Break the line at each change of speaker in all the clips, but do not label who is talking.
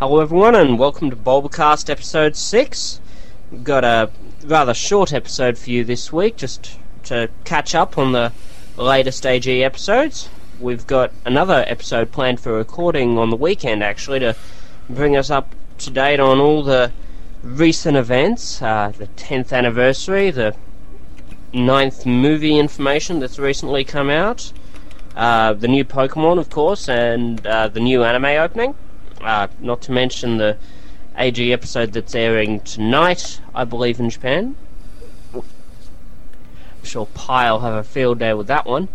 Hello, everyone, and welcome to Bulbacast episode 6. We've got a rather short episode for you this week, just to catch up on the latest AG episodes. We've got another episode planned for recording on the weekend, actually, to bring us up to date on all the recent events uh, the 10th anniversary, the ninth movie information that's recently come out, uh, the new Pokemon, of course, and uh, the new anime opening. Uh, not to mention the AG episode that's airing tonight, I believe, in Japan. I'm sure Pi will have a field day with that one.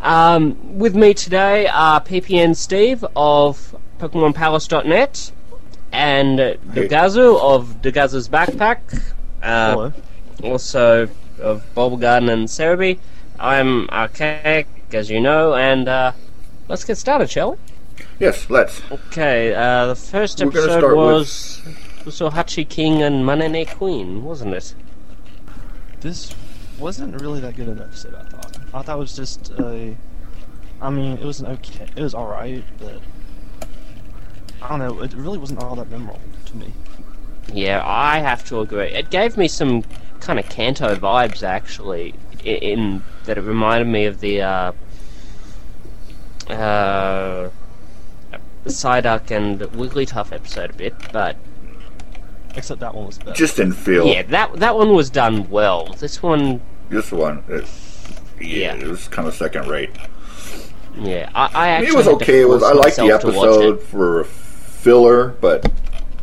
Um, with me today are PPN Steve of PokemonPalace.net and Degazu of Degazu's Backpack. Uh,
Hello.
also of Bulbagarden and Serebii. I'm Archaic, as you know, and uh, let's get started, shall we?
Yes, let's.
Okay, uh, the first
We're
episode
start with-
was Usohachi King and Manene Queen, wasn't it?
This wasn't really that good an episode. I thought. I thought it was just a. I mean, it was an okay. It was all right, but I don't know. It really wasn't all that memorable to me.
Yeah, I have to agree. It gave me some kind of Kanto vibes, actually, in, in that it reminded me of the uh, uh, Psyduck and Wigglytuff episode a bit, but
Except that one was better.
Just in feel.
yeah, that that one was done well. This one,
This one, it, yeah,
Yeah.
it was kind of second rate.
yeah, I, I
I
actually
it was okay. It was. I
force
liked the
myself to watch it.
episode for filler, but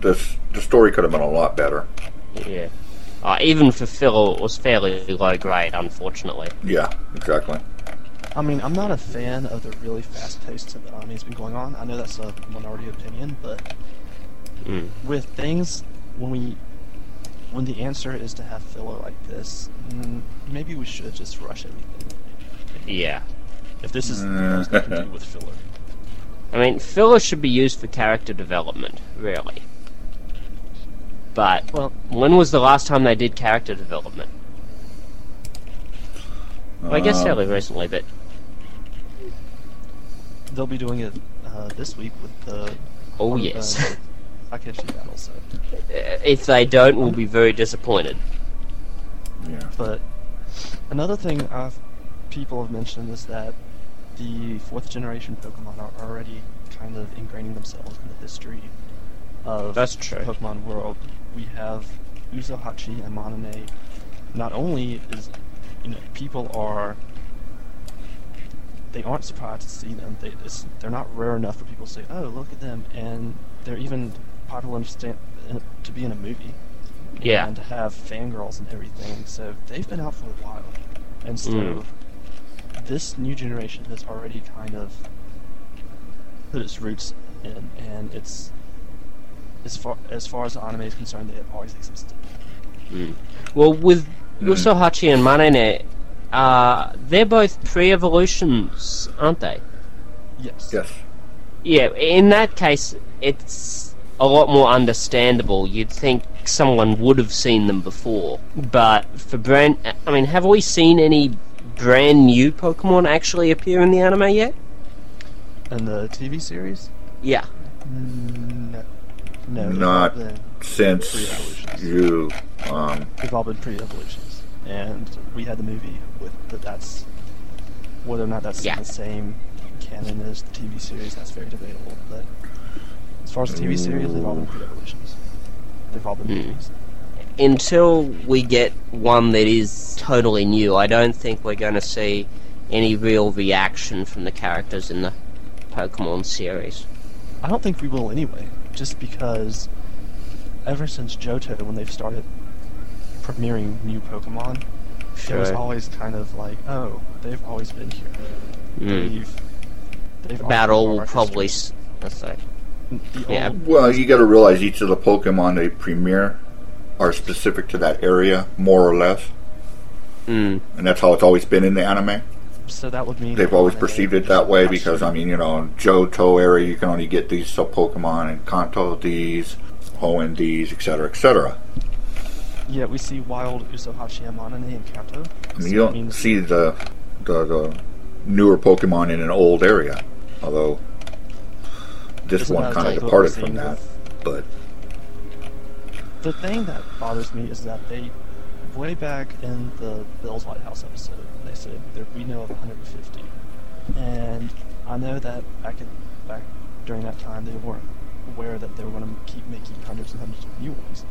this the story could have been a lot better.
Yeah. Uh, even for filler, it was fairly low grade, unfortunately.
Yeah, exactly.
I mean, I'm not a fan of the really fast pace that the anime's been going on. I know that's a minority opinion, but
Mm.
with things when we when the answer is to have filler like this, mm, maybe we should just rush everything.
Yeah.
If this is the most do with filler.
I mean, filler should be used for character development, really. But
Well,
when was the last time they did character development? Well, I guess
Um,
fairly recently, but
they'll be doing it uh, this week with the.
oh
uh,
yes.
Takeshi battle. So,
if they don't, we'll be very disappointed.
Yeah.
but another thing I've, people have mentioned is that the fourth generation Pokemon are already kind of ingraining themselves in the history of
That's true.
the Pokemon world. We have Usohachi and Manene. Not only is you know people are they aren't surprised to see them. They it's, they're not rare enough for people to say, "Oh, look at them," and they're even popular enough to, stand, in, to be in a movie
Yeah.
and to have fangirls and everything. So they've been out for a while, and so
Mm.
this new generation has already kind of put its roots in, and it's as far as far as the anime is concerned, they have always existed.
Mm. Well, with
Mm.
Usohachi and Manene, uh, they're both pre-evolutions, aren't they?
Yes.
Yes.
Yeah, in that case, it's a lot more understandable. You'd think someone would have seen them before. But for brand. I mean, have we seen any brand new Pokemon actually appear in the anime yet?
And the TV series?
Yeah.
No. No.
Not since
Pre-evolutions.
you. Um,
They've all been pre-evolutions, and we had the movie with but that's whether or not that's
Yeah.
the same canon as the TV series. That's very debatable. But as far as the TV series, they've all been pre-evolutions. They've all been
Hmm.
movies.
Until we get one that is totally new, I don't think we're going to see any real reaction from the characters in the Pokemon series.
I don't think we will anyway, just because ever since Johto, when they've started premiering new Pokemon, it was always kind of like, oh, they've always been here.
Mm.
They've, they've
About
always
will probably.
history.
s- Let's yeah.
well, you got to realize each of the Pokemon they premiere are specific to that area, more or less,
Mm.
and that's how it's always been in the anime.
so that would mean
They've always perceived it that way
have
because I mean, you know, in Johto area you can only get these sub Pokemon and Kanto these, ONDs, etc., etc.
Yeah, we see wild Usohachi and Manene in Kanto.
I mean,
so
you don't
means-
see the, the the newer Pokemon in an old area, although this
Isn't
one kind of departed from that.
with
but
The thing that bothers me is that they, way back in the Bill's Lighthouse episode, they said that we know of 150, and I know that back in back during that time they weren't aware that they were going to keep making hundreds and hundreds of new ones.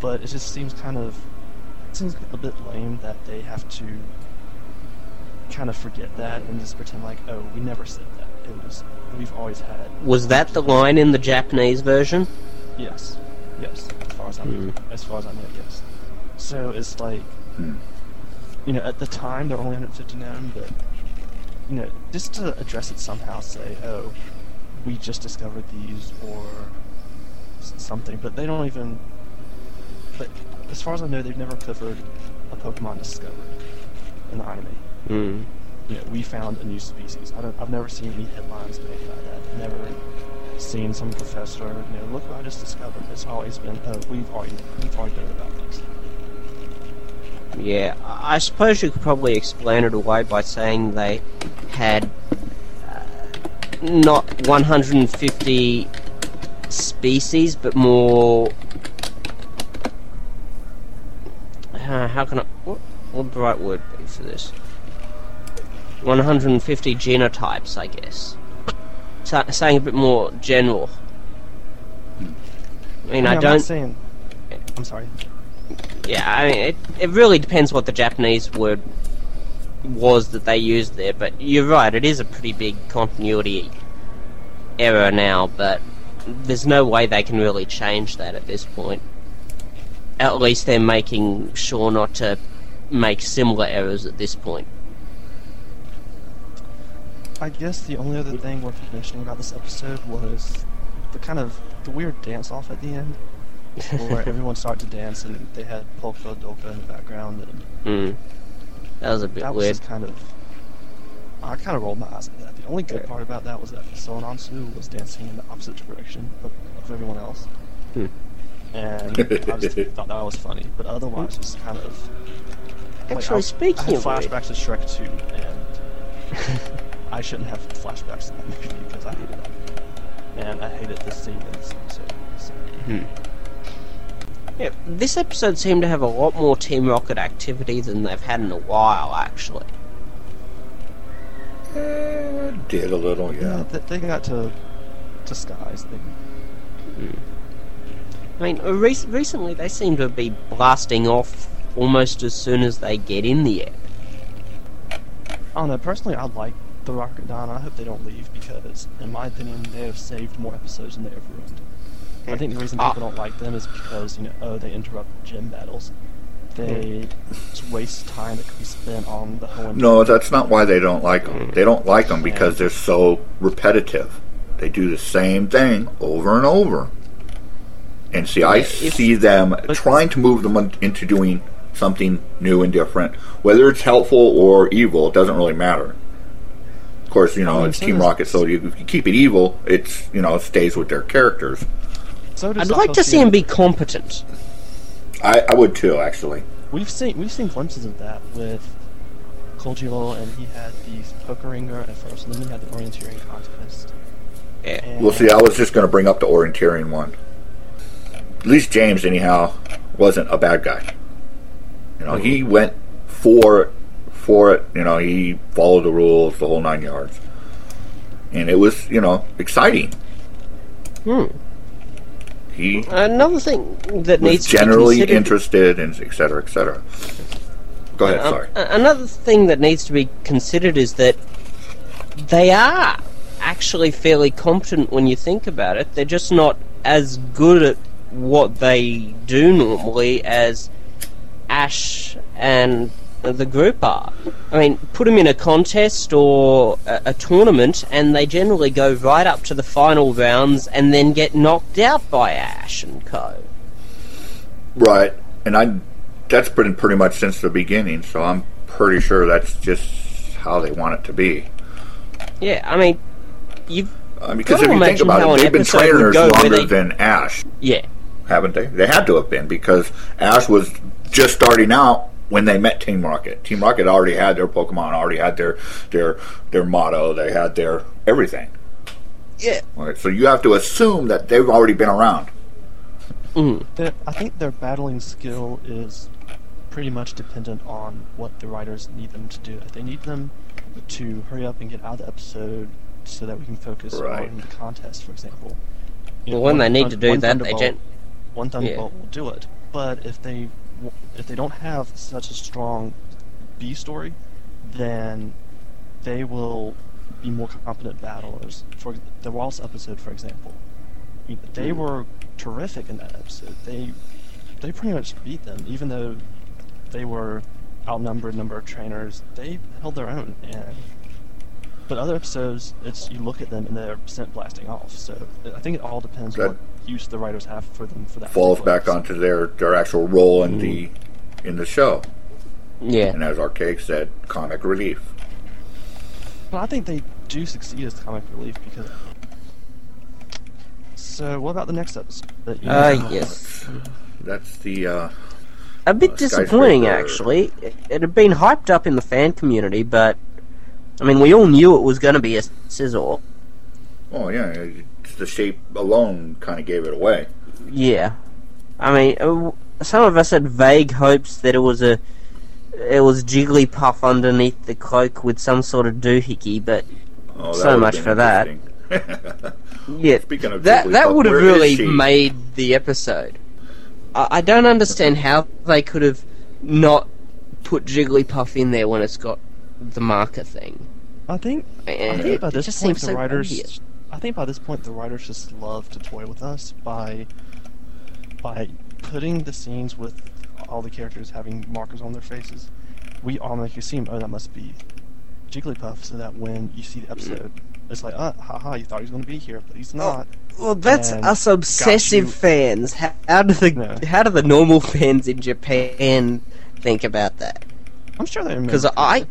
But it just seems kind of it seems a bit lame that they have to kind of forget that and just pretend like, oh, we never said that. It was we've always had.
Was that the line in the Japanese version?
Yes, yes. As far as I
Hmm.
as far as I know, yes. So it's like,
hmm.
you know, at the time they're only 150 known, but you know, just to address it somehow, say, oh, we just discovered these or something, but they don't even. But as far as I know, they've never covered a Pokemon discovered in the anime.
Hmm.
You know, we found a new species. I don't, I've never seen any headlines made about that. Never seen some professor, you know, look what I just discovered. It's always been, oh, we've already, we've already known about this.
Yeah, I I suppose you could probably explain it away by saying they had uh, not 150 species, but more. Uh, how can I. What would the right word be for this? 150 genotypes, I guess. Sa- saying a bit more general. I mean, I don't.
Saying, I'm sorry.
Yeah, I mean, it, it really depends what the Japanese word was that they used there, but you're right, it is a pretty big continuity error now, but there's no way they can really change that at this point. At least they're making sure not to make similar errors at this point.
I guess the only other thing worth mentioning about this episode was the kind of the weird dance off at the end, where everyone started to dance and they had polka dolka in the background, and
Hmm. That was a bit
that was
weird.
just kind of. I kind of rolled my eyes at that. The only good part about that was that Sonansu was dancing in the opposite direction of, of everyone else,
Hmm.
And I just thought that was funny. But otherwise, it's kind of. like,
Actually,
I-
speaking
I had
of which-
flashbacks to Shrek 2, and I shouldn't have flashbacks to that movie because I hated that. And I hated this scene in this episode. So.
Yeah, this episode seemed to have a lot more Team Rocket activity than they've had in a while, actually.
Eh, did a little,
Yeah,
yeah.
th- they got to disguise. They,
I mean, uh, rec- recently they seem to be blasting off almost as soon as they get in the air.
I don't know. Personally, I like the Rocket-dan. I hope they don't leave because, in my opinion, they have saved more episodes than they have ruined. I think the reason
Ah.
people don't like them is because you know, oh, they interrupt gym battles. They just waste time that could be spent on the whole.
No, that's not why they don't like them. They don't like them because they're so repetitive. They do the same thing over and over. And see, I
if-
see them trying to move them into doing something new and different. Whether it's helpful or evil, it doesn't really matter. Of course, you know,
I mean,
it's
so
Team Rocket, so you, if you keep it evil, it's, you know, it stays with their characters.
So
I'd like to see him be competent.
I, I would too, actually.
We've seen we've seen glimpses of that with Kojiro, and he had the poker ringer at first, and then he had the orienteering contest.
Yeah.
And
Well, see, I was just going to bring up the orienteering one. At least James, anyhow, wasn't a bad guy. You know, he went for for it. You know, he followed the rules, the whole nine yards, and it was, you know, exciting.
Hmm.
He
Another thing that
was
needs
generally
to be
interested, and et cetera, et cetera. Go ahead.
Um,
sorry.
Another thing that needs to be considered is that they are actually fairly competent when you think about it. They're just not as good at what they do normally as Ash and the group are. I mean, put them in a contest or a, a tournament, and they generally go right up to the final rounds and then get knocked out by Ash and Co.
Right, and I that's been pretty much since the beginning. So I'm pretty sure that's just how they want it to be.
Yeah, I mean, you've
Uh, because
Gotta
if you think about it, they've been trainers longer than Ash,
yeah.
Haven't they? They had to have been because Ash was just starting out when they met Team Rocket. Team Rocket already had their Pokemon, already had their their their motto, they had their everything.
Yeah,
All right, so you have to assume that they've already been around.
Mm.
I think their battling skill is pretty much dependent on what the writers need them to do. If they need them to hurry up and get out of the episode so that we can focus
Right.
on the contest, for example. You
Well,
know,
when
one
they need to do that, they
Thunderbolt-
gen-
one Thunderbolt will do it. But if they if they don't have such a strong B story, then they will be more competent battlers. For the Waltz episode, for example, they
Hmm.
were terrific in that episode. They they pretty much beat them, even though they were outnumbered number of trainers. They held their own, and but other episodes, it's you look at them and they're sent blasting off. So I think it all depends
That-
what use the writers have for them for that.
Falls back
episode.
onto their, their actual role in the
Mm.
in the show.
Yeah.
And as Archaic said, comic relief.
But I think they do succeed as comic relief because. So what about the next episode? that you-
Uh, yes.
That's the uh,
A bit
Uh,
disappointing,
Skyscraper.
actually. It, it had been hyped up in the fan community, but I mean, we all knew it was going to be a sizzle.
oh yeah, it's the shape alone kind of gave it away.
Yeah, I mean, uh, some of us had vague hopes that it was a it was Jigglypuff underneath the cloak with some sort of doohickey, but
Oh,
So much for that. yeah,
Speaking of
that that would have really made the episode. I, I don't understand how they could have not put Jigglypuff in there when it's got the marker thing.
I think I
And
think by
it
this
just
point
seems
the
so
writers.
obvious.
I think by this point the writers just love to toy with us by by putting the scenes with all the characters having markers on their faces. We all make automatically assume, oh, that must be Jigglypuff, so that when you see the episode, it's like, ah, haha, you thought he was going to be here, but he's not.
Well, that's
and
us obsessive fans. How, how do the
No.
how do the normal fans in Japan think about that?
I'm sure they remember.
Because. I,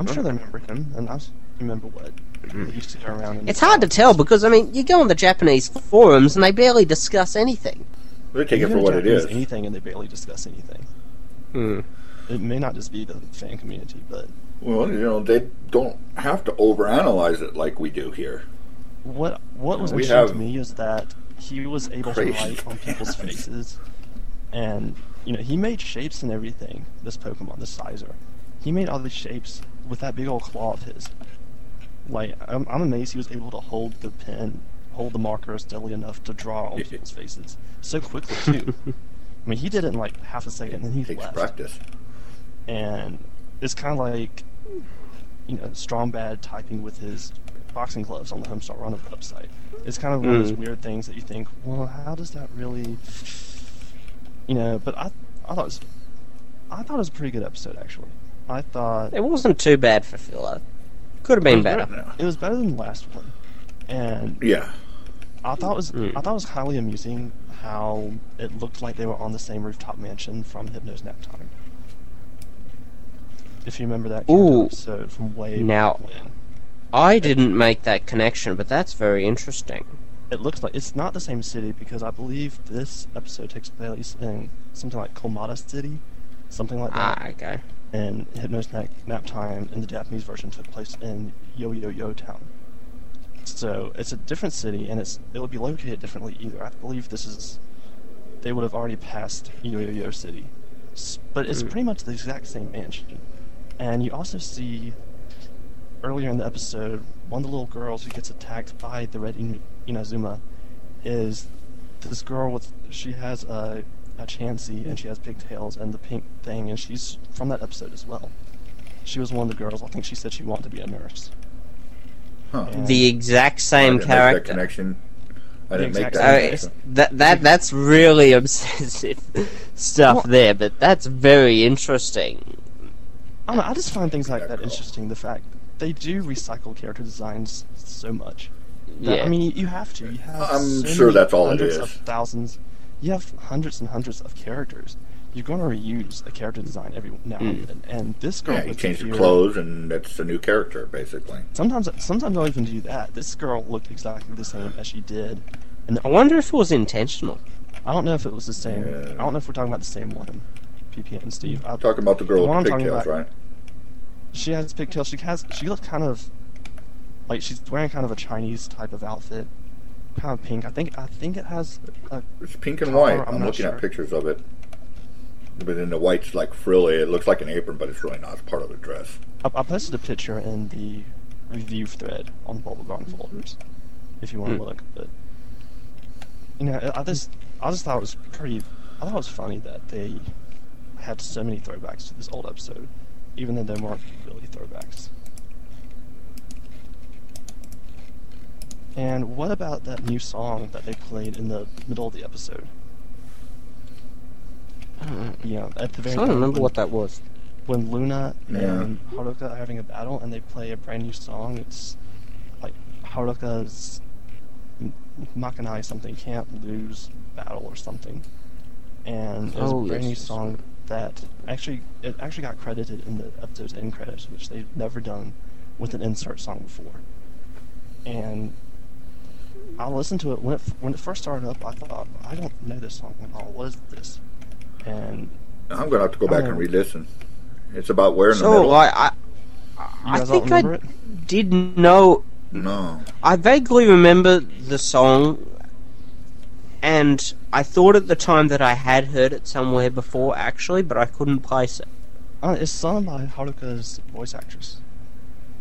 I'm sure they remember him, and I s- remember what he used to go around.
It's hard to tell because I mean, you go on the Japanese forums and they barely discuss anything.
They take it for what it
Japanese
is.
Anything, and they barely discuss anything.
Hmm.
It may not just be the fan community, but
Well, you know, they don't have to overanalyze it like we do here.
what what was
We
interesting
have
to me is that he was able
crazy
to write on people's faces, and you know he made shapes and everything. This Pokemon, this Scizor, he made all these shapes with that big old claw of his. Like I'm, I'm amazed he was able to hold the pen, hold the marker steadily enough to draw on
Yeah.
people's faces so quickly too. I mean, he did it in like half a second, and then he
takes
left.
practice.
and it's kind of like you know strong bad typing with his boxing gloves on the Homestar Runner website. It's kind of one of those
Mm.
weird things that you think, well, how does that really, you know? But I, I thought it was, I thought it was a pretty good episode actually. I thought
It wasn't too bad for filler. Could have been better.
No.
it was better than the last one, and
Yeah.
I thought it was
Mm.
I thought it was highly amusing how it looked like they were on the same rooftop mansion from Hypno's Nap Time. If you remember that
Ooh.
episode from way
Now-
when.
I didn't make that connection, but that's very interesting.
It looks like it's not the same city because I believe this episode takes place in something like Kolmata City, something like that.
Ah, okay.
And Hypno's Nap, Nap Time in the Japanese version took place in Yo Yo Yo Town. So it's a different city, and it's it would be located differently either. I believe this is they would have already passed Yo Yo Yo City, S- but it's
Mm.
pretty much the exact same mansion. And you also see earlier in the episode one of the little girls who gets attacked by the red In- Inazuma is this girl with she has a Chansey and she has pigtails and the pink thing and she's from that episode as well. She was one of the girls. I think she said she wanted to be a nurse.
Huh.
Yeah.
The exact
I
same
didn't make that
character.
connection. I didn't make that
Uh,
connection.
it's- that that that's really obsessive stuff
Well-
there, but that's very interesting.
I don't know. I just find things like
That
that interesting. The fact they do recycle character designs so much. that-
Yeah.
I mean, you have to. You have.
I'm
so
sure
many
that's all it
hundreds
is.
Of thousands. You have hundreds and hundreds of characters. You're going to reuse a character design every now and
Mm.
then. And this girl.
Yeah, you change the clothes and it's a new character, basically.
Sometimes, sometimes I'll even do that. This girl looked exactly the same as she did. And
I wonder if it was intentional.
I don't know if it was the same.
Yeah.
I don't know if we're talking about the same one. PPN Steve. I'm
Talking about the girl
The
with the pigtails,
about-
right?
She has pigtails. She has. She looks kind of like she's wearing kind of a Chinese type of outfit, kind of pink. I think I think it has. A,
It's pink and
Collar,
white.
I'm
I'm, looking
sure.
at pictures of it. But then the white's like frilly. It looks like an apron, but it's really not. It's part of the dress.
I, I posted a picture in the review thread on the Bulbagarden folders, if you want to
Hmm.
look. But you know, I I just I just thought it was pretty. I thought it was funny that they had so many throwbacks to this old episode, even though they weren't really throwbacks. And what about that new song that they played in the middle of the episode? Mm. You know, at the very.
I
don't
remember
when-
what that was.
when Luna
Yeah.
and Haruka are having a battle and they play a brand new song, it's like Haruka's M- Makanai something can't lose battle or something, and it was
Oh,
a brand
yes,
new
yes.
song that actually it actually got credited in the episode's end credits, which they've never done with an insert song before, and. I listened to it when it, when it first started up. I thought I don't know this song at all. What is this? And
I'm gonna have to go back
Oh.
and re-listen. It's about where in the
So
middle.
I, I, I think I
remember it?
did know.
no.
I vaguely remember the song, and I thought at the time that I had heard it somewhere before, actually, but I couldn't place it.
Uh, it's sung by Haruka's voice actress,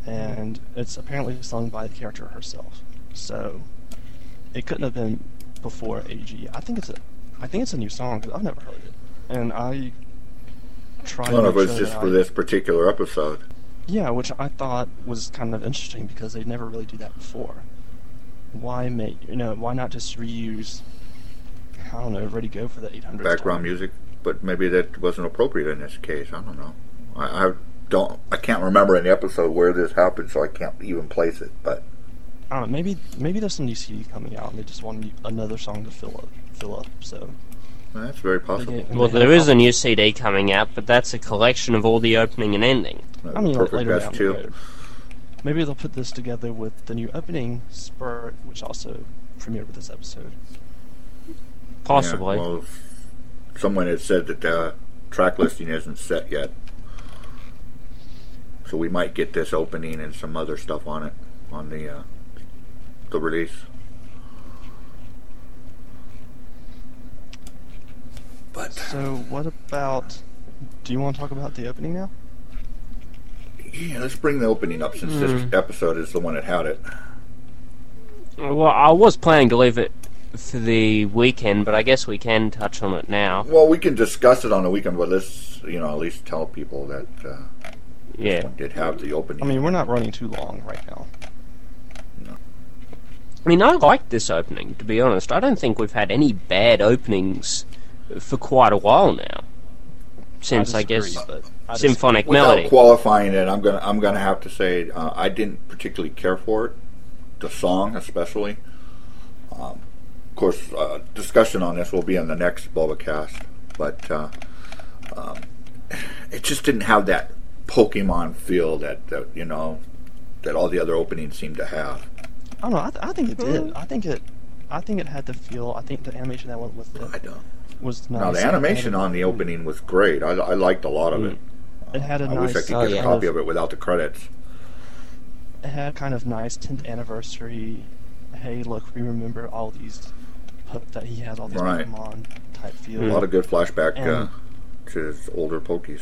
and it's apparently sung by the character herself. So it couldn't have been before AG. I think it's a, I think it's a new song because I've never heard it, and I tried.
I don't know if
to
it's
make sure
just for
I-
this particular episode.
Yeah, which I thought was kind of interesting because they never really do that before. Why make you know? Why not just reuse? I don't know. Ready go for the 800
Background music, but maybe that wasn't appropriate in this case. I don't know. I, I don't. I can't remember any episode where this happened, so I can't even place it. But
I don't know, maybe maybe there's some new CD coming out and they just want another song to fill up fill up. So
that's very possible.
get-
Well,
they
there
have
is a new CD coming out, but that's a collection of all the opening and ending.
I mean
Perfect
later
Best
down the
too.
road. Maybe they'll put this together with the new opening spurt, which also premiered with this episode.
Possibly.
Yeah, well, someone had said that the track listing isn't set yet, so we might get this opening and some other stuff on it on the uh, the release. But
So what about? Do you want to talk about the opening now?
yeah, let's bring the opening up since this
Hmm.
episode is the one that had it.
Well, I was planning to leave it for the weekend, but I guess we can touch on it now.
Well, we can discuss it on the weekend, but let's you know at least tell people that uh,
Yeah.
one did have the opening.
I mean, we're not running too long right now.
I mean, I like this opening, to be honest. I don't think we've had any bad openings for quite a while now. Since, I, guess,
I disagree.
Symphonic
Without
Melody.
qualifying it, I'm gonna I'm gonna have to say uh, I didn't particularly care for it, the song especially. Um, of course, uh, discussion on this will be in the next Bulbacast, but uh, um, it just didn't have that Pokemon feel that, that you know that all the other openings seem to have.
I don't know. I, th- I think it did. I think it. I think it had the feel. I think the animation that went with
I
it
don't.
was nice.
Now the animation on the opening was great. I, I liked a lot of it.
It had a
I
nice.
I wish I could
Oh,
get
yeah.
a copy of it without the credits.
It had kind of nice 10th anniversary. Hey, look, we remember all these po- that he has all these
Right.
Pokemon type feel.
A lot of good flashback uh, to his older Pokies.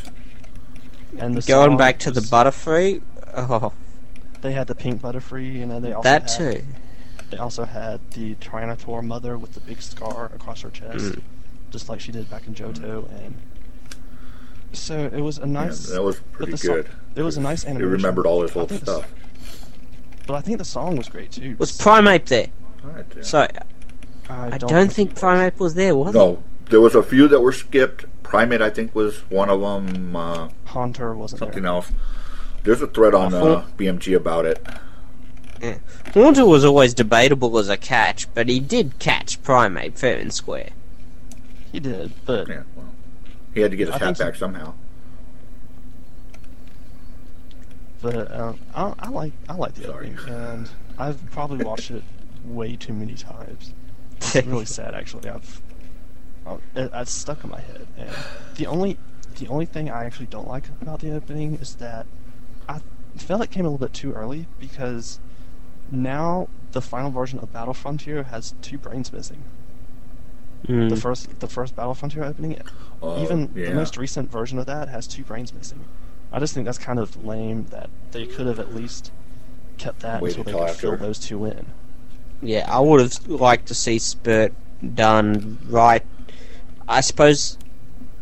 and the
Going back to the Butterfree, oh,
They had the pink Butterfree, you know, they also
that
had,
too.
They also had the Tyranitar mother with the big scar across her chest,
Mm.
just like she did back in Johto, and so it was a nice.
Yeah, that was pretty
the so-
good.
it was a nice
He
animation.
remembered all his old
think the
stuff.
But I think the song was great too.
Was Primeape there?
Right, yeah.
So, I don't, think
it was.
Primeape was there, was he?
no, there was a few that were skipped. Primeape, I think, was one of them. Uh,
Haunter wasn't
something
there.
else. There's a thread on uh, BMG about it.
Yeah. Haunter was always debatable as a catch, but he did catch Primeape fair and square.
He did, but
Yeah, well, he had to get his
I
hat
think so.
back somehow.
but um, I, I like I like the
Sorry.
opening, and I've probably watched it way too many times. It's really sad, actually. I've it, it's stuck in my head, and the only the only thing I actually don't like about the opening is that I felt it came a little bit too early because now the final version of Battle Frontier has two brains missing.
Mm.
The first the first Battle Frontier opening,
Uh,
even
yeah.
the most recent version of that has two brains missing. I just think that's kind of lame that they could have at least kept that
Waited
until they
till
could fill those two in.
Yeah, I would have liked to see Spurt done right. I suppose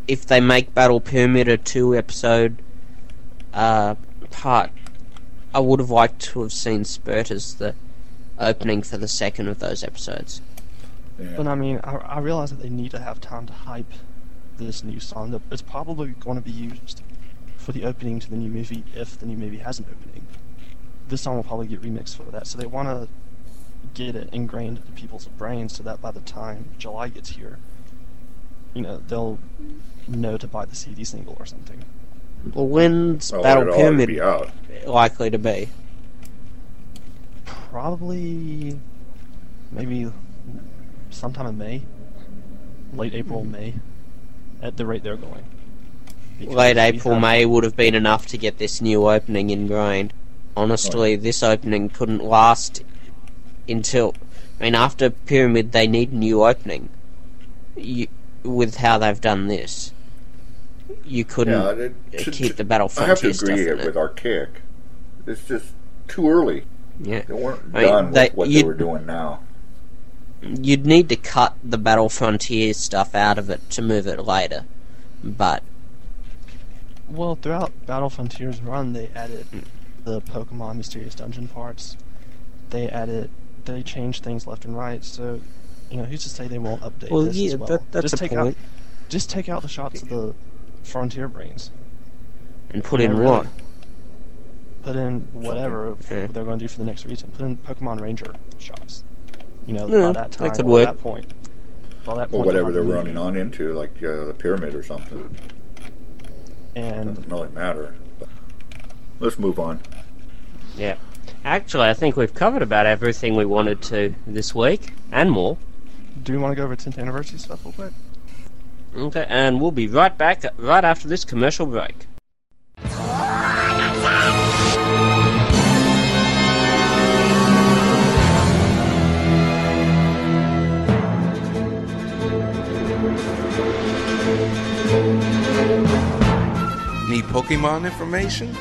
if they make Battle Pyramid a two episode uh, part, I would have liked to have seen Spurt as the opening for the second of those episodes.
Yeah.
But I mean, I, I realize that they need to have time to hype this new song. That It's probably going to be used for the opening to the new movie if the new movie has an opening. This song will probably get remixed for that, so they want to get it ingrained into people's brains so that by the time July gets here, you know, they'll know to buy the CD single or something.
Well, when's
Well, oh, Battle
Pyramid
be out.
likely to be?
Probably, maybe sometime in May, late April, mm-hmm. May, at the rate they're going. Because
Late April, May would have been enough to get this new opening ingrained. Honestly, this opening couldn't last until. I mean, after Pyramid, they need a new opening. You, with how they've done this, you couldn't
Yeah, it- to-
keep
to-
the Battle
I have to
Frontier stuff
agree with
it.
Archaic. It's just too early.
Yeah,
They weren't
I mean,
done
they-
with what they
you'd-
were doing now.
you'd need to cut the Battle Frontier stuff out of it to move it later. But
Well, throughout Battle Frontier's run, they added hmm. the Pokemon Mysterious Dungeon parts. They added, they changed things left and right. So, you know, who's to say they won't update
well,
this
yeah,
as well?
that, that's
just
a
take
point.
out, just take out the shots of the Frontier brains.
and put
Yeah,
in
really.
what?
Put in whatever
Yeah.
they're going to do for the next region. Put in Pokemon Ranger shops. You know,
Yeah,
by that
that
time,
could
or
work.
that point. By that point, Or
whatever
they'll
they're running on into, like uh, the pyramid or something.
movie. And
Doesn't really matter. But let's move on.
Yeah. Actually, I think we've covered about everything we wanted to this week and more.
do we want to go over 10th anniversary stuff real quick?
Okay, and we'll be right back right after this commercial break.
Need Pokemon information?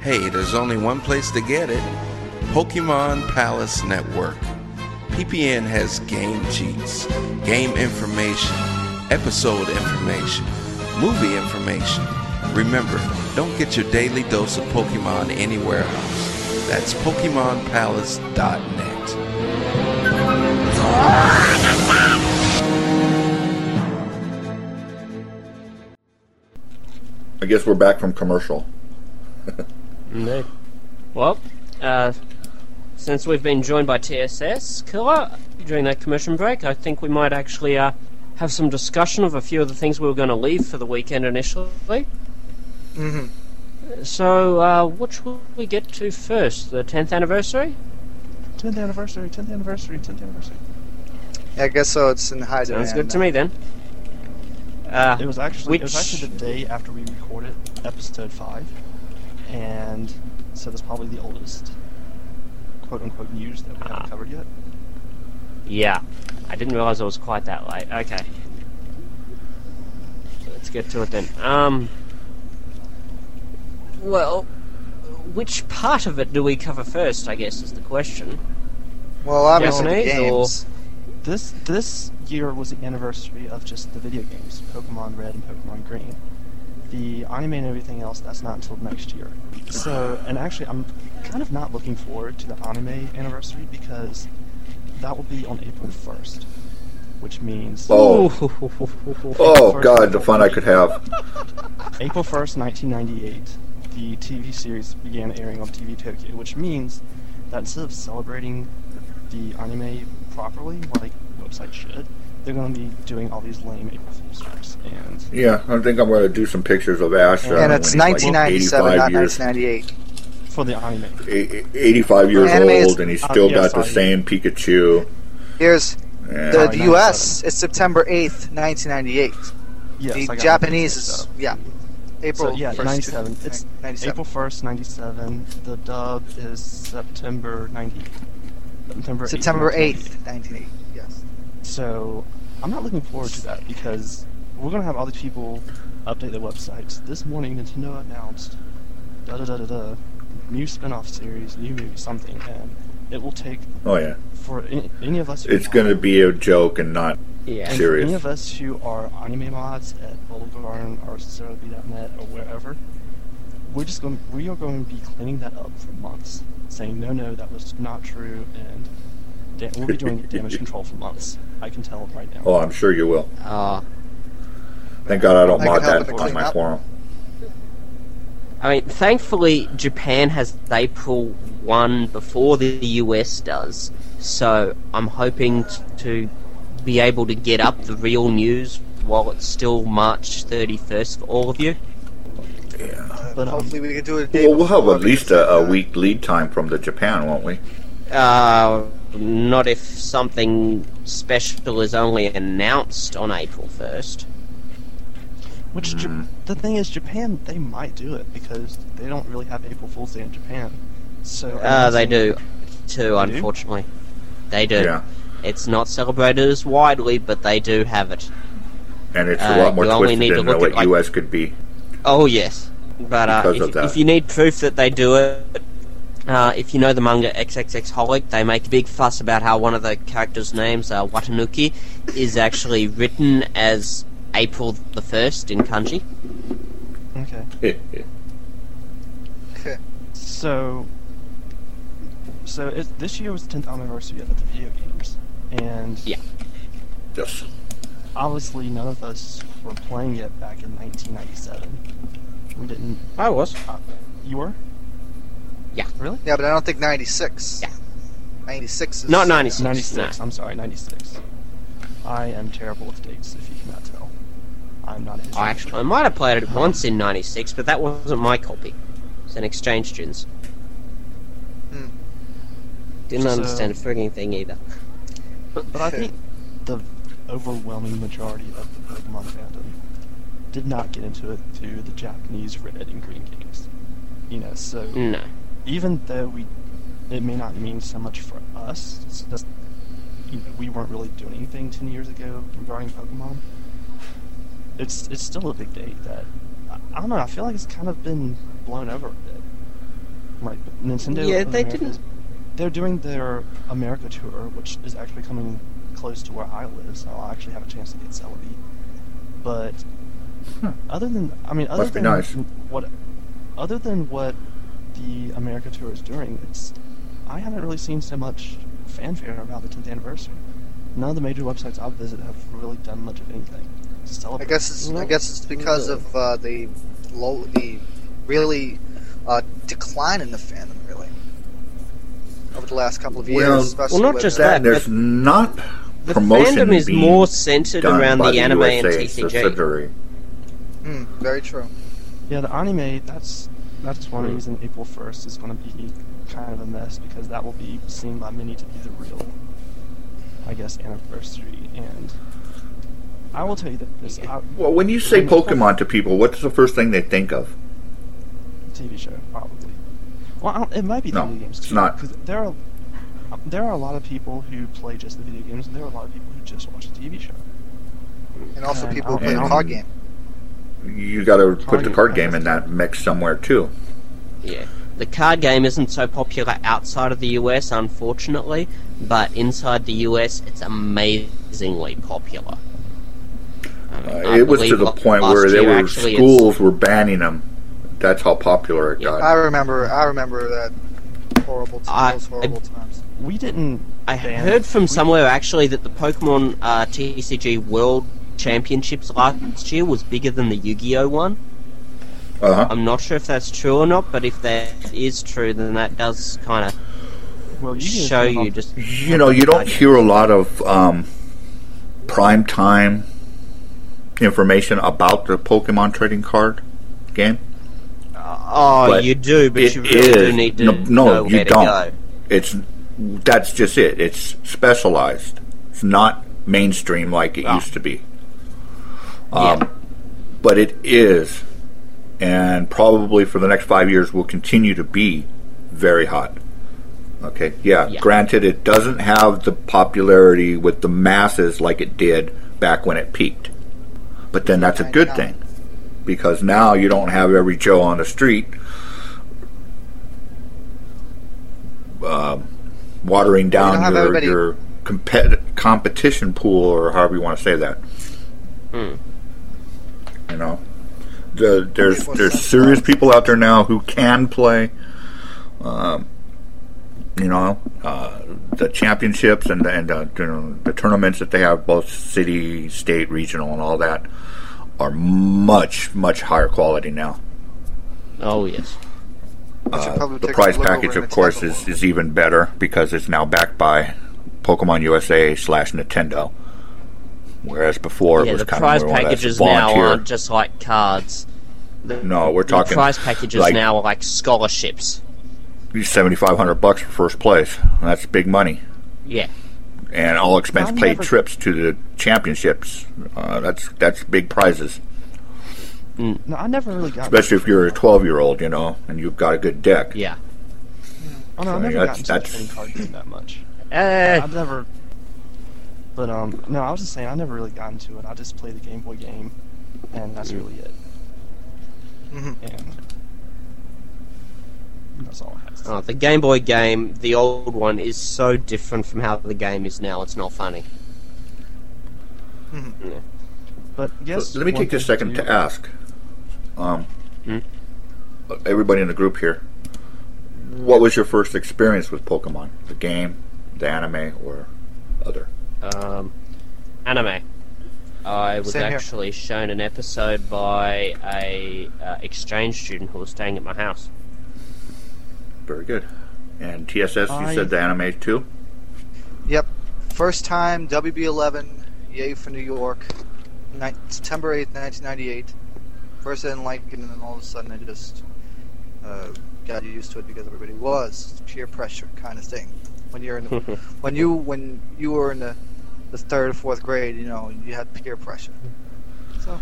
Hey, there's only one place to get it Pokemon Palace Network. PPN has game cheats, game information, episode information, movie information. Remember, don't get your daily dose of Pokemon anywhere else. That's PokemonPalace.net.
I guess we're back from commercial.
Indeed. Well, uh, since we've been joined by TSS Killer during that commercial break, I think we might actually uh, have some discussion of a few of the things we were going to leave for the weekend initially.
hmm
So, uh, which will we get to first? The 10th anniversary?
10th anniversary, 10th anniversary, 10th anniversary.
I guess so. It's in high demand.
Sounds good to me then. Uh,
It was actually it was actually the day after we recorded episode five, and so that's probably the oldest quote unquote news that we
Ah.
haven't covered yet.
Yeah, I didn't realize it was quite that late. Okay, let's get to it then. Um, well, which part of it do we cover first? I guess is the question.
Well, obviously the
Japanese or-
This this year was the anniversary of just the video games, Pokemon Red and Pokemon Green. The anime and everything else that's not until next year. So, and actually, I'm kind of not looking forward to the anime anniversary because that will be on April 1st, which means
Oh. Oh
First-
God, the fun I could have.
April 1st, 1998, the TV series began airing on TV Tokyo, which means that instead of celebrating the anime properly, like website should, they're going to be doing all these lame April Fool's jokes. And
Yeah, I think I'm going to do some pictures of Ash. uh,
And
and it's
he's like
1997, not 1998.
For the anime.
eight- 85 years
Anime is-
old, and he's
uh,
still
yeah,
got the
sorry.
same Pikachu.
Here's
And
the,
Oh,
the U.S. It's September 8th, 1998.
Yes, I
the
got
Japanese is yeah, April
So, yeah,
1st,
97. It's
97.
April 1st, 97. The dub is September 98. September 8th,
September 8th,
1988.
1980. Yes.
So I'm not looking forward to that because we're gonna have all these people update their websites. This morning, Nintendo announced da da da da da new spin-off series, new movie, something, and it will take
Oh yeah,
for any, any of us.
It's going to be a joke and not.
Yeah.
and for
serious.
any of us who are anime mods at Boulevard or Serebii.net or wherever, we're just going. We are going to be cleaning that up for months, saying no, no, that was not true, and da- we'll be doing damage control for months. I can tell right now.
Oh, I'm sure you will.
Uh,
Thank God I don't
I
mod that on my
up.
forum.
I mean, thankfully, Japan has April 1 before the US does, so I'm hoping t- to be able to get up the real news while it's still March 31st for all of you.
Yeah.
But, um,
Hopefully, we can do it. A
Well, we'll have at least a, a week lead time from the Japan, won't we?
Uh, not if something special is only announced on April 1st.
Which Ja-
Mm.
the thing is, Japan they might do it because they don't really have April Fool's Day in Japan. So
Uh, they do, too,
They do?
unfortunately. They do.
Yeah.
It's not celebrated as widely, but they do have it.
And it's
Uh,
a lot more
you only
twisted
need to
than
look
what
at, like-
US could be.
Oh yes, but uh, if, if you need proof that they do it, uh, if you know the manga XXX Holic, they make a big fuss about how one of the characters' names, uh, Watanuki, is actually written as April the first in kanji.
Okay. So, so it, this year was the 10th anniversary of the video games, and
Yeah.
yes.
obviously none of us were playing it back in 1997. We didn't.
I was.
Uh, you were?
Yeah.
Really?
Yeah, but I don't think 96.
Yeah.
96 is.
Not 96.
96.
no.
I'm sorry, 96. I am terrible with dates, if you cannot tell. I'm not a
I actually I might have played it once in '96, but that wasn't my copy. It's an exchange student's.
Hmm.
Didn't
So-
understand a frigging thing either.
But I think the overwhelming majority of the Pokemon fandom did not get into it through the Japanese red and green games. You know, so
No.
even though we, it may not mean so much for us. It's just, you know, we weren't really doing anything ten years ago regarding Pokemon. It's it's still a big date that I, I don't know. I feel like it's kind of been blown over a bit. Like Nintendo.
Yeah,
of
they
America,
didn't.
They're doing their America tour, which is actually coming close to where I live, so I'll actually have a chance to get Celebi. But
Hmm.
other than, I mean, other
Must
than
nice.
what, other than what the America tour is doing, it's I haven't really seen so much fanfare about the 10th anniversary. None of the major websites I've visited have really done much of anything to
I guess it's. I guess it's because
No.
of uh, the low, the really uh, decline in the fandom, really, over the last couple of years.
Well-
especially
Well, not just that,
That, there's not
The
promotion
fandom is
being
more centered
done
around
by
the anime and
USA
TCG.
subsidiary.
Hmm, very true.
Yeah, the anime. That's that's one
Hmm.
reason April 1st is going to be kind of a mess because that will be seen by many to be the real, I guess, anniversary. And I will tell you that this I,
Well, when you say
When-
Pokemon to people, what's the first thing they think of?
TV show probably. Well, I don't- it might be
No,
video games
it's not.
Because there are um, there are a lot of people who play just the video games, and there are a lot of people who just watch the TV show.
And also
And
people who play the card game.
You got to put the card game in that mix somewhere too.
Yeah. The card game isn't so popular outside of the US, unfortunately, but inside the US, it's amazingly popular. I mean,
Uh, it was to the point
last
where there were
actually, it's-
schools were banning them. That's how popular it
Yeah.
got.
I remember. I remember that horrible. T-
I-
those horrible times.
We didn't.
I
ban-
heard from
we-
somewhere actually that the Pokemon uh, TCG World Championships last year was bigger than the Yu-Gi-Oh one.
Uh-huh.
I'm not sure if that's true or not, but if that is true, then that does kind of
Well, you
show you just
You know, you don't hear a lot of um, prime time information about the Pokemon trading card game.
Oh,
But
you do, but you really do
is-
need to
no, no,
know
you don't.
go.
It's that's just it. It's specialized. It's not mainstream like it
Ah.
used to be.
Yeah.
Um, But it is, and probably for the next five years will continue to be very hot. Okay, yeah,
Yeah.
Granted, it doesn't have the popularity with the masses like it did back when it peaked. But then that's a good thing because now you don't have every Joe on the street uh, watering down
have
your, your compet- competition pool or however you want to say that.
Hmm.
You know, the, there's there's serious people out there now who can play. Um, you know, uh, the championships and and uh, you know, the tournaments that they have, both city, state, regional, and all that, are much much higher quality now.
Oh yes.
Uh, the prize package, of course, is, is even better because it's now backed by Pokemon USA slash Nintendo. Whereas before it was
the
kind
prize
of more or less
packages now aren't just like cards. The,
No, we're
the
talking
prize packages
like-
now are like scholarships.
Seventy five hundred bucks for first place. That's big money,
Yeah.
and all expense
I've
paid
never-
trips to the championships. Uh, that's that's big prizes,
No, I never really got.
especially if you're a twelve year old, you know, and you've got a good deck.
Yeah.
Oh no, I
So,
never
that's-
got into
that's-
trading card game that much.
Uh,
I've never. But um, no, I was just saying I never really got into it. I just played the Game Boy game, and that's really it.
Mhm.
And that's all I have. To say.
oh, the Game Boy game, the old one, is so different from how the game is now. It's not funny.
Mhm.
Yeah.
But yes,
Let me take this
thing
second
do-
to ask. Um,
Hmm?
everybody in the group here, what was your first experience with Pokemon? The game, the anime, or other?
Um, anime. I was
Same here.
actually shown an episode by a uh, exchange student who was staying at my house.
Very good. And TSS, you
I-
said the anime too.
Yep. First time WB11, yay for New York. Ni- September 8th, 1998. First I didn't like it, and then all of a sudden I just uh, got used to it because everybody was peer pressure kind of thing. When you're in, the, when you when you were in the, the third or fourth grade, you know, you had peer pressure. So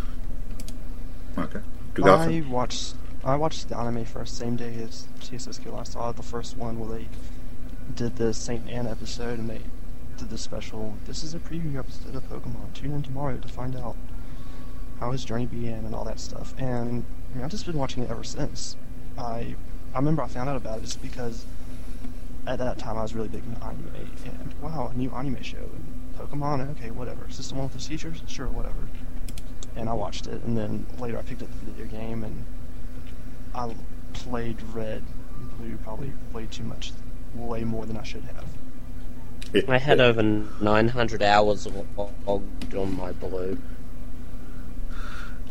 Okay.
I watched. I watched the anime first, same day as TSSQ. I saw the first one where they did the Saint Anne episode, and they did the special. This is a preview episode of Pokemon. Tune in tomorrow to find out how his journey began and all that stuff. And I mean, I've just been watching it ever since. I I remember I found out about it just because at that time I was really big into anime, and wow, a new anime show and Pokemon. Okay, whatever. Is this the one with the seizures? Sure, whatever and I watched it. And then later I picked up the video game and I played Red and Blue probably way too much, way more than I should have.
I had over 900 hours logged on my blue.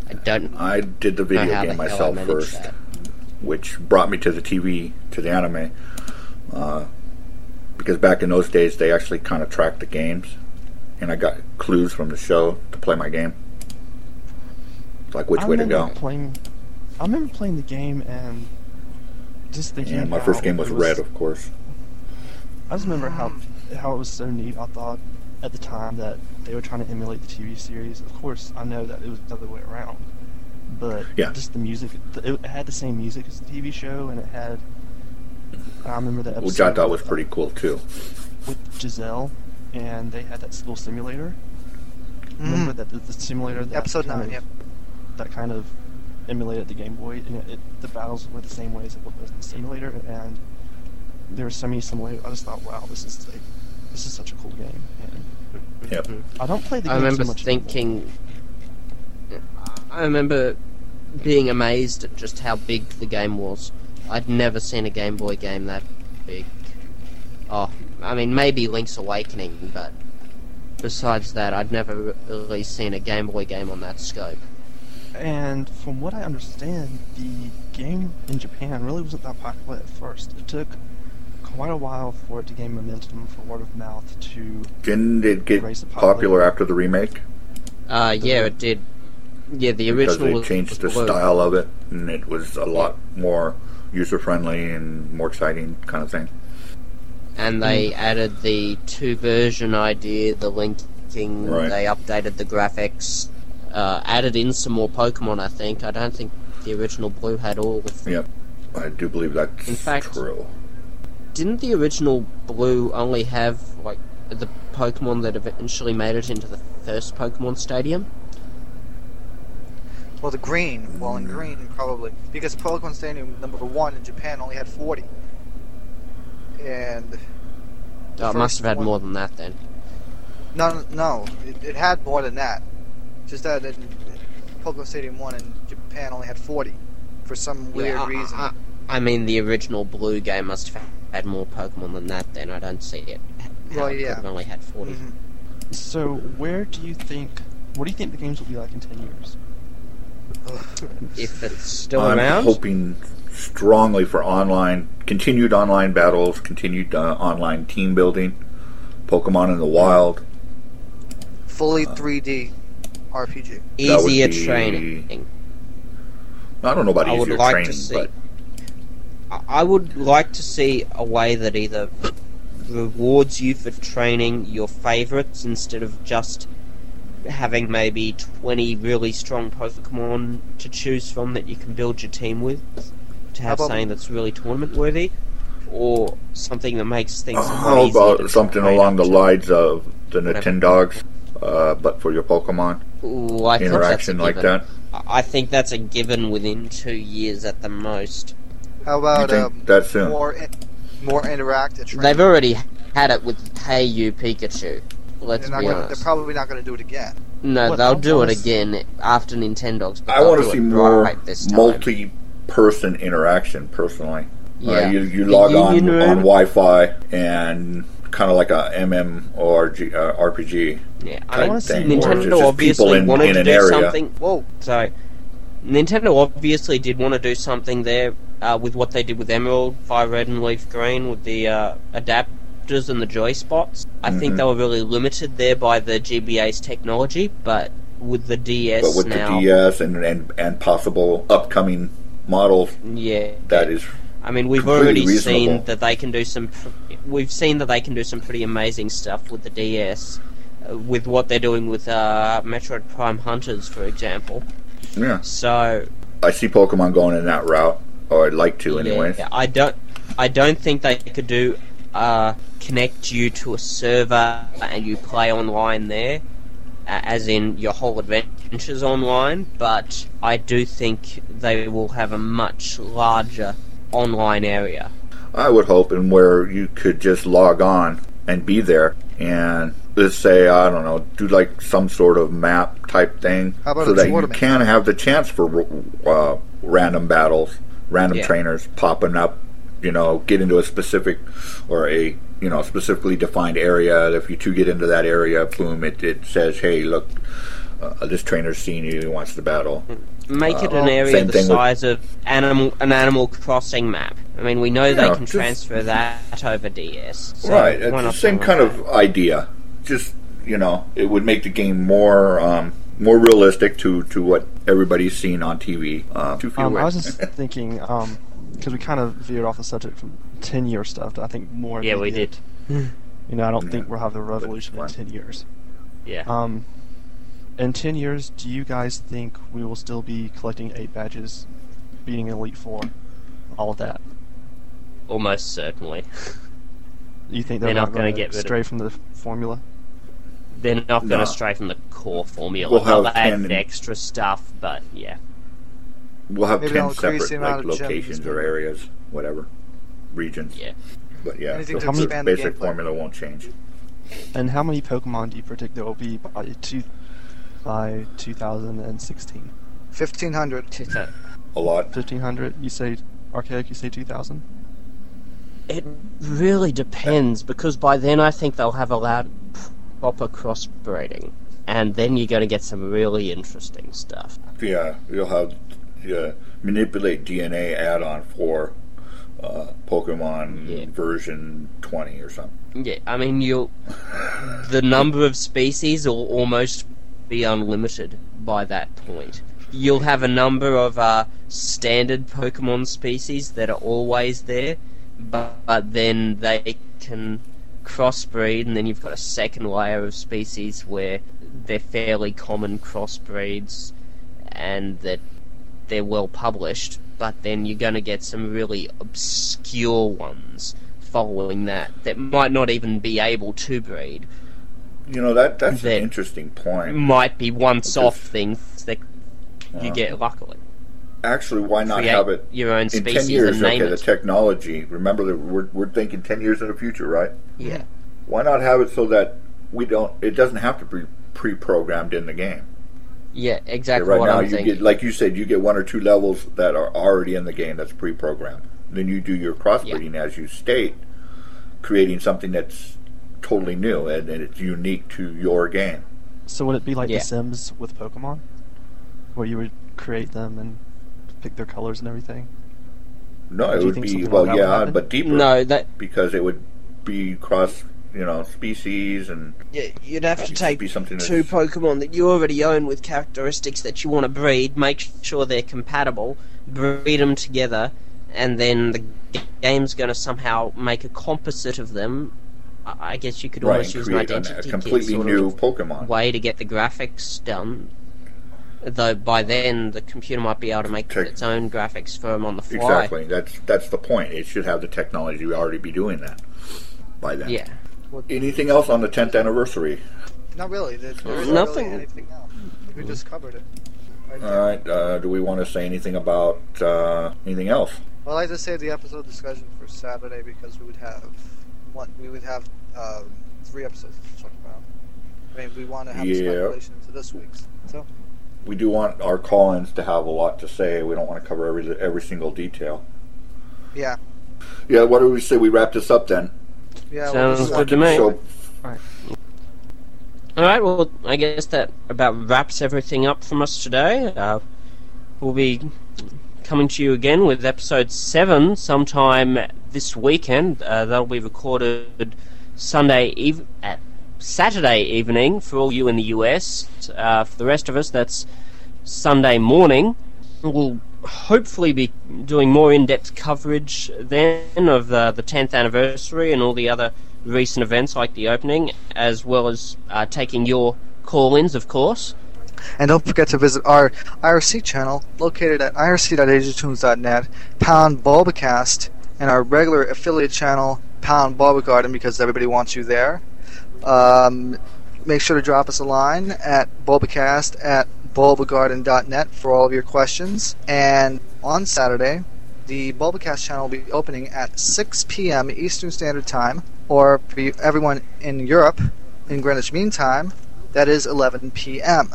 I don't
I did the video game
the
myself first,
that.
which brought me to the TV, to the anime. Uh, because back in those days, they actually kind of tracked the games, and I got clues from the show to play my game. Like which
I
way to go.
Playing, I remember playing the game and just thinking.
And my
how
first game was
it
Red, of course.
I just remember how how it was so neat. I thought at the time that they were trying to emulate the TV series. Of course, I know that it was the other way around, but
Yeah.
just the music. It had the same music as the TV show, and it had. I remember that episode.
Which I thought was pretty cool too.
with Giselle, and they had that little simulator. Remember
Mhm.
that the, the simulator that
episode nine.
of,
Yep.
that kind of emulated the Game Boy, and it, it, the battles were the same way as it was in the simulator, and there were so many similarities. I just thought, wow, this is like, this is such a cool game. And
Yep.
I don't play the game I
remember
too much anymore.
thinking. I remember being amazed at just how big the game was. I'd never seen a Game Boy game that big. Oh, I mean, maybe Link's Awakening, but besides that, I'd never really seen a Game Boy game on that scope.
And from what I understand, the game in Japan really wasn't that popular at first. It took quite a while for it to gain momentum for word of mouth to
Didn't it get
Raise the
popular after the remake?
Uh, yeah, it did. Yeah, the original
Because
original
they
was,
changed
was
the
blue.
style of it, and it was a lot more user friendly and more exciting kind of thing.
and they added the two version idea, the linking.
Right.
They updated the graphics, uh, added in some more Pokemon. I think. I don't think the original Blue had all of them.
Yep, I do believe that's
In fact-
true.
didn't the original Blue only have like the Pokemon that eventually made it into the first Pokemon Stadium?
Well, the green. Well, in green, probably. Because Pokemon Stadium number one in Japan only had 40. And.
Oh, it must have had
one-
more than that then.
No, no. It, it had more than that. Just that in Pokemon Stadium 1 in Japan only had 40. For some weird
Yeah, I-
reason.
I, I mean, the original Blue game must have had more Pokemon than that. Then I don't see it. how
Well,
it could
yeah.
have only had 40
Mhm.
So, where do you think? What do you think the games will be like in ten years?
If it's still
I'm
around,
hoping strongly for online, continued online battles, continued uh, online team building, Pokemon in the wild.
Fully 3D RPG.
easier
be-
training.
I don't know about
I would like
training,
to see.
but
I- I would like to see a way that either rewards you for training your favorites instead of just having maybe 20 really strong Pokemon to choose from that you can build your team with, to have
about-
something that's really tournament worthy, or something that makes things. a
how about something along the lines of the
Whatever.
Nintendogs, uh, but for your Pokemon
Ooh, I think that's a
interaction like
given.
that?
I I think that's a given within two years at the most.
How about
think
um,
that soon?
more in, more interactive training?
They've already had it with Hey You Pikachu. Let's
they're, not
be
gonna,
honest.
they're probably not going to do it again.
No,
What,
they'll
I
do it again after Nintendogs. but
I want to see more
right this time.
multi-person interaction. Personally, Uh,
Yeah.
you you log on
Union
on Wi-Fi and kind of like a MM or uh, RPG.
Yeah, I
want
to
it's
Nintendo obviously
in-
wanted
in
to do
area.
something.
Whoa.
Sorry, Nintendo obviously did want to do something there uh, with what they did with Emerald, Fire Red, and Leaf Green with the uh, adapters and the joy spots. I think
Mhm.
they were really limited there by the GBA's technology, but with the DS
But with
now,
the DS and, and and possible upcoming models,
yeah,
that is
I mean, we've already
reasonable.
seen that they can do some. We've seen that they can do some pretty amazing stuff with the DS, uh, with what they're doing with uh, Metroid Prime Hunters, for example.
yeah.
So,
I see Pokemon going in that route, or I'd like to, anyway.
yeah,
anyways.
I don't. I don't think they could do uh, connect you to a server and you play online there, as in your whole adventures online. But I do think they will have a much larger online area.
I would hope, and where you could just log on and be there, and let's say I don't know, do like some sort of map type thing,
How about
so that you can have the chance for uh, random battles, random
Yeah.
trainers popping up. You know, get into a specific or a you know specifically defined area. If you two get into that area, boom, it, it says, hey, look. Uh, this trainer's seen you. He wants to battle.
Make it an area the
thing with-
size of animal an Animal Crossing map. I mean, we know they can
just-
transfer that over DS. So
right, it's the same kind of idea. Just you know, it would make the game more um, more realistic to, to what everybody's seen on TV. Uh, two feet
Um. I was just thinking, um, because we kind of veered off the subject from ten year stuff. To I think more.
Yeah, we
immediate.
did.
You know, I don't think we'll have the revolution in ten years.
Yeah.
Um, in ten years, do you guys think we will still be collecting eight badges, beating Elite Four, all of that?
Almost certainly.
You think
They're
they're,
not
not
gonna
going
get rid of-
stray from the formula?
They're not going to
No.
stray from the core formula.
We'll
They'll
have
add
10
extra stuff, but yeah.
we'll have
Maybe
ten separate like locations or areas, whatever regions.
Yeah.
But yeah,
Anything
the,
to
the basic formula won't change.
And how many Pokemon do you predict there will be by two, by 2016?
1500.
A lot.
1500? You say archaic? You say 2000?
It really depends because by then I think they'll have allowed proper crossbreeding, and then you're going to get some really interesting stuff.
Yeah, you'll have yeah, manipulate DNA add-on for uh, Pokemon
Yeah.
version twenty or something.
Yeah, I mean you'll the number of species will almost be unlimited by that point. You'll have a number of uh, standard Pokemon species that are always there, but, but then they can crossbreed, and then you've got a second layer of species where they're fairly common crossbreeds, and that they're well published. But then you're going to get some really obscure ones following that that might not even be able to breed.
You know that that's
That-
an interesting point.
Might be one-off
Just-
things that you
Uh,
get luckily.
Actually, why not
Create
have it
your own
in ten years? Okay, the technology. Remember that we're we're thinking ten years in the future, right?
yeah.
Why not have it so that we don't? It doesn't have to be pre-programmed in the game.
Yeah, exactly
right
what
now,
I'm
you
thinking.
get like you said, you get one or two levels that are already in the game that's pre-programmed. Then you do your crossbreeding as you state, creating something that's totally new and, and it's unique to your game.
So would it be like
Yeah.
The Sims with Pokemon, where you would create them and pick their colors and everything?
No, it would be well,
like that would
yeah, but deeper.
no, that
because it would be cross, you know, species and
yeah, you'd have to take
be something
two
that's-
Pokemon that you already own with characteristics that you want to breed, make sure they're compatible, breed them together, and then the game's going to somehow make a composite of them. I I guess you could
right,
almost
and
use an
create an-
identity
a completely
sort
new Pokemon.
way to get the graphics done. Though by then the computer might be able to make
Tech-
its own graphics for 'em on the fly.
Exactly. That's that's the point. It should have the technology to already be doing that by then.
Yeah.
Anything else on the 10th anniversary?
Not really. There, there isn't
Nothing.
really anything else. We just covered it. Right
All
there.
right. Uh, do we want to say anything about uh, anything else?
Well, I just saved the episode discussion for Saturday because we would have one. We would have um, three episodes to talk about. I mean, we want to have
Yeah.
speculation into this week's. So
We do want our call-ins to have a lot to say. We don't want to cover every every single detail.
yeah,
Yeah. What do we say? We wrap this up then.
yeah.
Sounds
just-
good to me.
So
All right. Well, I guess that about wraps everything up from us today. Uh, we'll be coming to you again with episode seven sometime this weekend. Uh, that'll be recorded Sunday eve- at Saturday evening for all you in the US. Uh, for the rest of us, that's Sunday morning. We'll hopefully be doing more in-depth coverage then of uh, the 10th anniversary and all the other recent events like the opening, as well as uh, taking your call-ins, of course.
And don't forget to visit our IRC channel located at irc.agetoons.net, pound Bulbacast, and our regular affiliate channel, pound Bulbagarden, because everybody wants you there. Um, make sure to drop us a line at bulbacast at bulbagarden.net for all of your questions. And on Saturday, the Bulbacast channel will be opening at 6 p.m. Eastern Standard Time, or for everyone in Europe, in Greenwich Mean Time, that is 11 p.m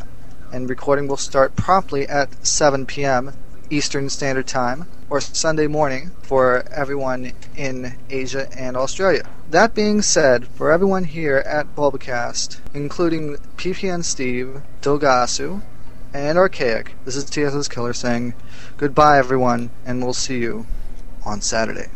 and recording will start promptly at 7 p.m. Eastern Standard Time, or Sunday morning for everyone in Asia and Australia. That being said, for everyone here at Bulbacast, including PPN Steve, Dilgasu, and Archaic, this is TSS Killer saying goodbye, everyone, and we'll see you on Saturday.